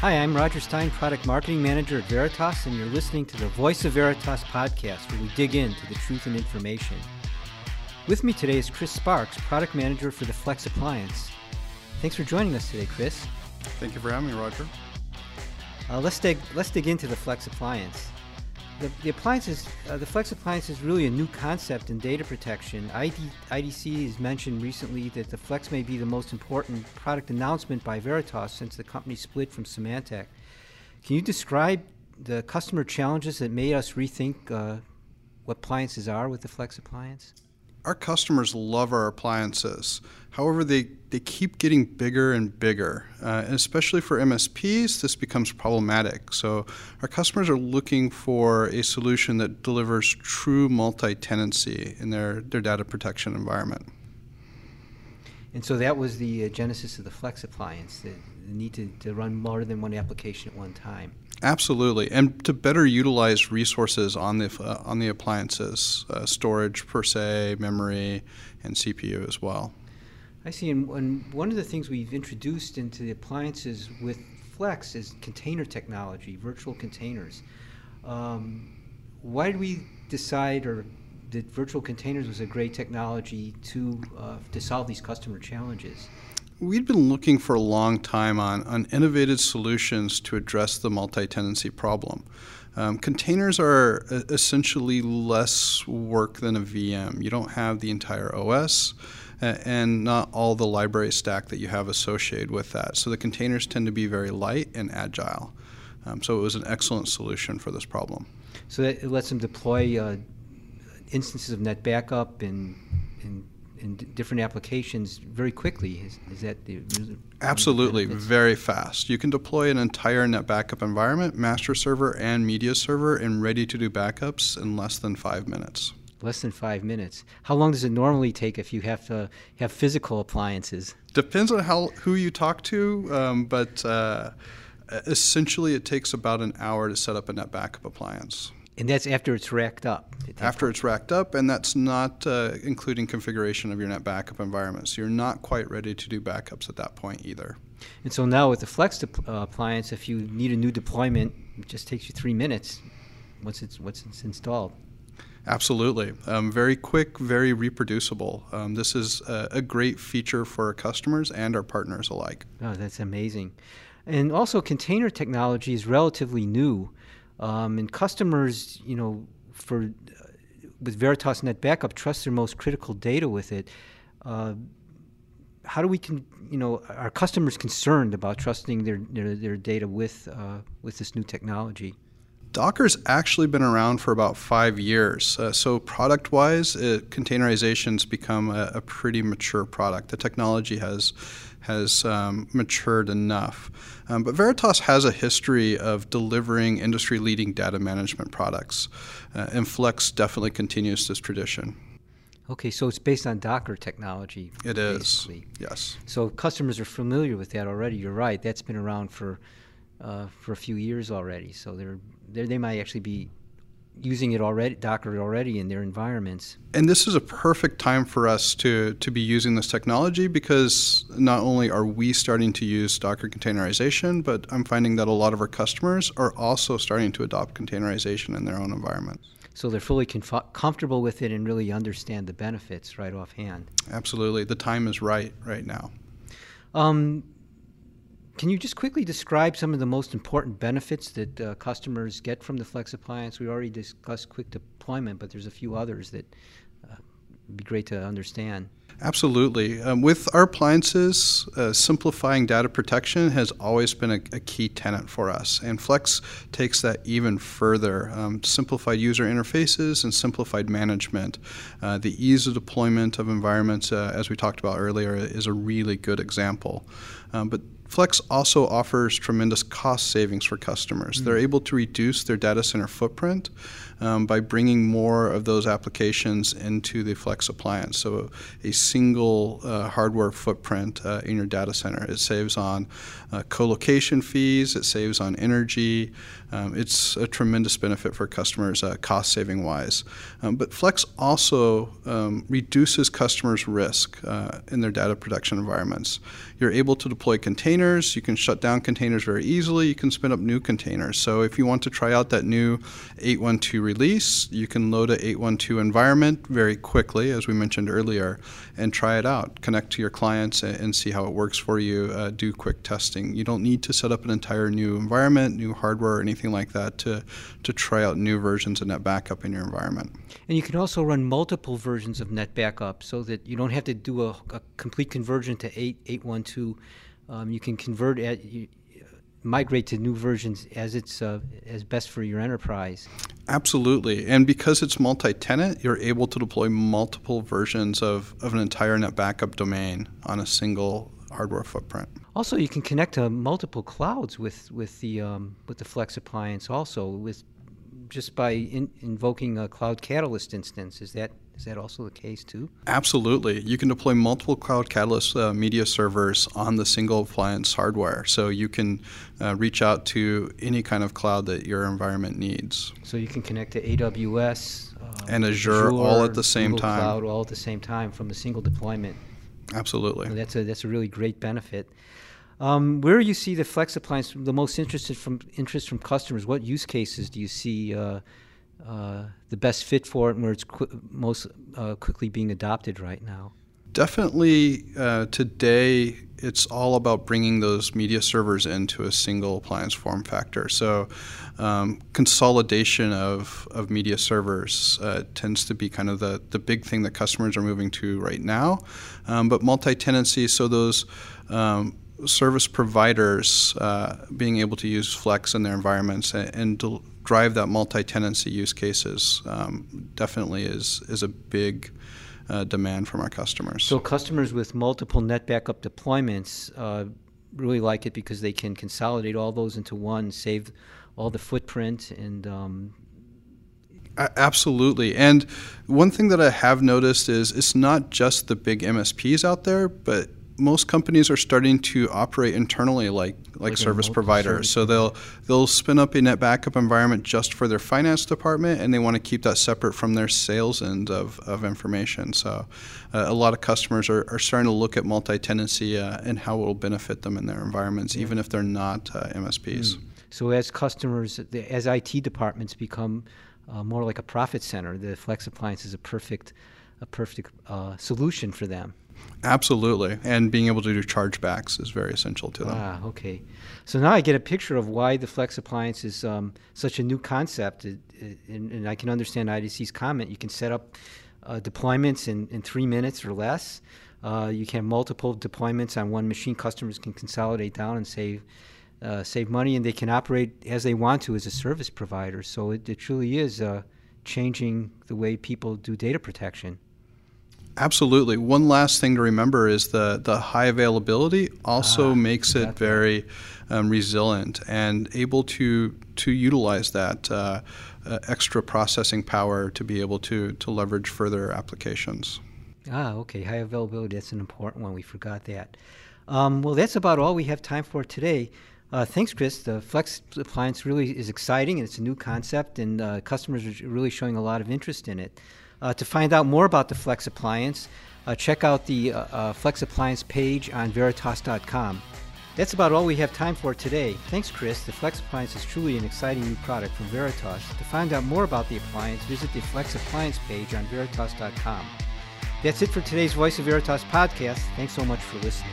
Hi, I'm Roger Stein, Product Marketing Manager at Veritas, and you're listening to the Voice of Veritas podcast, where we dig into the truth and information. With me today is Chris Sparks, Product Manager for the Flex Appliance. Thanks for joining us today, Chris. Thank you for having me, Roger. Uh, let's dig let's dig into the Flex Appliance. The, the appliances, uh, the Flex Appliance is really a new concept in data protection. ID, IDC has mentioned recently that the Flex may be the most important product announcement by Veritas since the company split from Symantec. Can you describe the customer challenges that made us rethink uh, what appliances are with the Flex Appliance? Our customers love our appliances. However, they, they keep getting bigger and bigger. Uh, and especially for MSPs, this becomes problematic. So, our customers are looking for a solution that delivers true multi tenancy in their, their data protection environment. And so that was the uh, genesis of the Flex appliance, need to, to run more than one application at one time. Absolutely, and to better utilize resources on the uh, on the appliances, uh, storage per se, memory, and CPU as well. I see, and, and one of the things we've introduced into the appliances with Flex is container technology, virtual containers. Um, why did we decide, or that virtual containers was a great technology to uh, to solve these customer challenges? We'd been looking for a long time on, on innovative solutions to address the multi tenancy problem. Um, containers are essentially less work than a VM. You don't have the entire OS and not all the library stack that you have associated with that. So the containers tend to be very light and agile. Um, so it was an excellent solution for this problem. So it lets them deploy uh, instances of NetBackup and, and in different applications very quickly. Is, is that the absolutely very fast? You can deploy an entire NetBackup environment, master server and media server, and ready to do backups in less than five minutes. Less than five minutes. How long does it normally take if you have to have physical appliances? Depends on how who you talk to, um, but uh, essentially it takes about an hour to set up a NetBackup appliance. And that's after it's racked up. It after it's racked up, and that's not uh, including configuration of your NetBackup environment. So you're not quite ready to do backups at that point either. And so now with the Flex de- uh, appliance, if you need a new deployment, it just takes you three minutes once it's once it's installed. Absolutely. Um, very quick, very reproducible. Um, this is a, a, great feature for our customers and our partners alike. Oh, that's amazing. And also, container technology is relatively new. Um, and customers, you know, for uh, with Veritas NetBackup, trust their most critical data with it. Uh, how do we can you know are customers concerned about trusting their their, their data with uh, with this new technology? Docker's actually been around for about five years. Uh, so, product wise, containerization's become a, a, pretty mature product. The technology has has um, matured enough. Um, but Veritas has a history of delivering industry leading data management products, uh, and Flex definitely continues this tradition. Okay, so it's based on Docker technology. It basically. is. Yes. So customers are familiar with that already. You're right. That's been around for uh, for a few years already. So they're, they're they might actually be using it already, Docker already in their environments. And this is a perfect time for us to, to be using this technology because not only are we starting to use Docker containerization, but I'm finding that a lot of our customers are also starting to adopt containerization in their own environments. So they're fully conf- comfortable with it and really understand the benefits right offhand. Absolutely. The time is right right now. Um, can you just quickly describe some of the most important benefits that uh, customers get from the Flex appliance? We already discussed quick deployment, but there's a few others that uh, would be great to understand. Absolutely. Um, with our appliances, uh, simplifying data protection has always been a, a, key tenet for us. And Flex takes that even further. Um, simplified user interfaces and simplified management. Uh, the ease of deployment of environments, uh, as we talked about earlier, is a really good example. Um, but Flex also offers tremendous cost savings for customers. Mm-hmm. They're able to reduce their data center footprint um, by bringing more of those applications into the Flex appliance. So, a single uh, hardware footprint uh, in your data center. It saves on uh, co location fees, it saves on energy. Um, it's a tremendous benefit for customers, uh, cost saving wise. Um, but Flex also um, reduces customers' risk uh, in their data protection environments. You're able to deploy containers. You can shut down containers very easily. You can spin up new containers. So if you want to try out that new 812 release, you can load a 812 environment very quickly, as we mentioned earlier, and try it out. Connect to your clients and see how it works for you. Uh, do quick testing. You don't need to set up an entire new environment, new hardware, or anything like that to, to try out new versions of NetBackup in your environment. And you can also run multiple versions of NetBackup so that you don't have to do a, a complete conversion to 8, 812. Um, you can convert at, you, migrate to new versions as it's uh, as best for your enterprise. Absolutely, and because it's multi-tenant, you're able to deploy multiple versions of, of an entire NetBackup domain on a single hardware footprint. Also, you can connect to multiple clouds with with the um, with the Flex appliance. Also, with just by in, invoking a Cloud Catalyst instance. Is that is that also the case too? Absolutely. You can deploy multiple Cloud Catalyst uh, media servers on the single appliance hardware. So you can uh, reach out to any kind of cloud that your environment needs. So you can connect to AWS uh, and Azure, Azure, all at the same Google time. Cloud all at the same time from a single deployment. Absolutely. So that's a that's a really great benefit. Um, where you see the Flex appliance the most interested from interest from customers? What use cases do you see uh, uh, the best fit for it, and where it's qu- most uh, quickly being adopted right now? Definitely, uh, today it's all about bringing those media servers into a single appliance form factor. So, um, consolidation of, of media servers uh, tends to be kind of the, the big thing that customers are moving to right now. Um, but multi tenancy, so those um, service providers uh, being able to use Flex in their environments and, and drive that multi-tenancy use cases um, definitely is is a big uh, demand from our customers. So customers with multiple NetBackup deployments uh, really like it because they can consolidate all those into one, save all the footprint and. Um, Absolutely. And one thing that I have noticed is it's not just the big MSPs out there, but most companies are starting to operate internally like like, like service providers. So they'll they'll spin up a NetBackup environment just for their finance department, and they want to keep that separate from their sales end of, of information. So uh, a lot of customers are, are starting to look at multi-tenancy uh, and how it will benefit them in their environments, yeah. even if they're not uh, MSPs. Mm. So as customers, as IT departments become uh, more like a profit center, the Flex Appliance is a perfect a perfect uh, solution for them. Absolutely, and being able to do chargebacks is very essential to them. Ah, okay. So now I get a picture of why the Flex appliance is um, such a new concept, it, it, and, I can understand IDC's comment. You can set up uh, deployments in, in three minutes or less. Uh, you can have multiple deployments on one machine. Customers can consolidate down and save uh, save money, and they can operate as they want to as a service provider. So it, it truly is uh, changing the way people do data protection. Absolutely. One last thing to remember is the, the high availability also ah, makes it very um, resilient and able to to utilize that uh, uh, extra processing power to be able to to leverage further applications. Ah, okay. High availability. That's an important one. We forgot that. Um, well, that's about all we have time for today. Uh, thanks, Chris. The Flex appliance really is exciting, and it's a new concept, and uh, customers are really showing a lot of interest in it. Uh, to find out more about the Flex Appliance, uh, check out the uh, Flex Appliance page on Veritas.com. That's about all we have time for today. Thanks, Chris. The Flex Appliance is truly an exciting new product from Veritas. To find out more about the appliance, visit the Flex Appliance page on Veritas.com. That's it for today's Voice of Veritas podcast. Thanks so much for listening.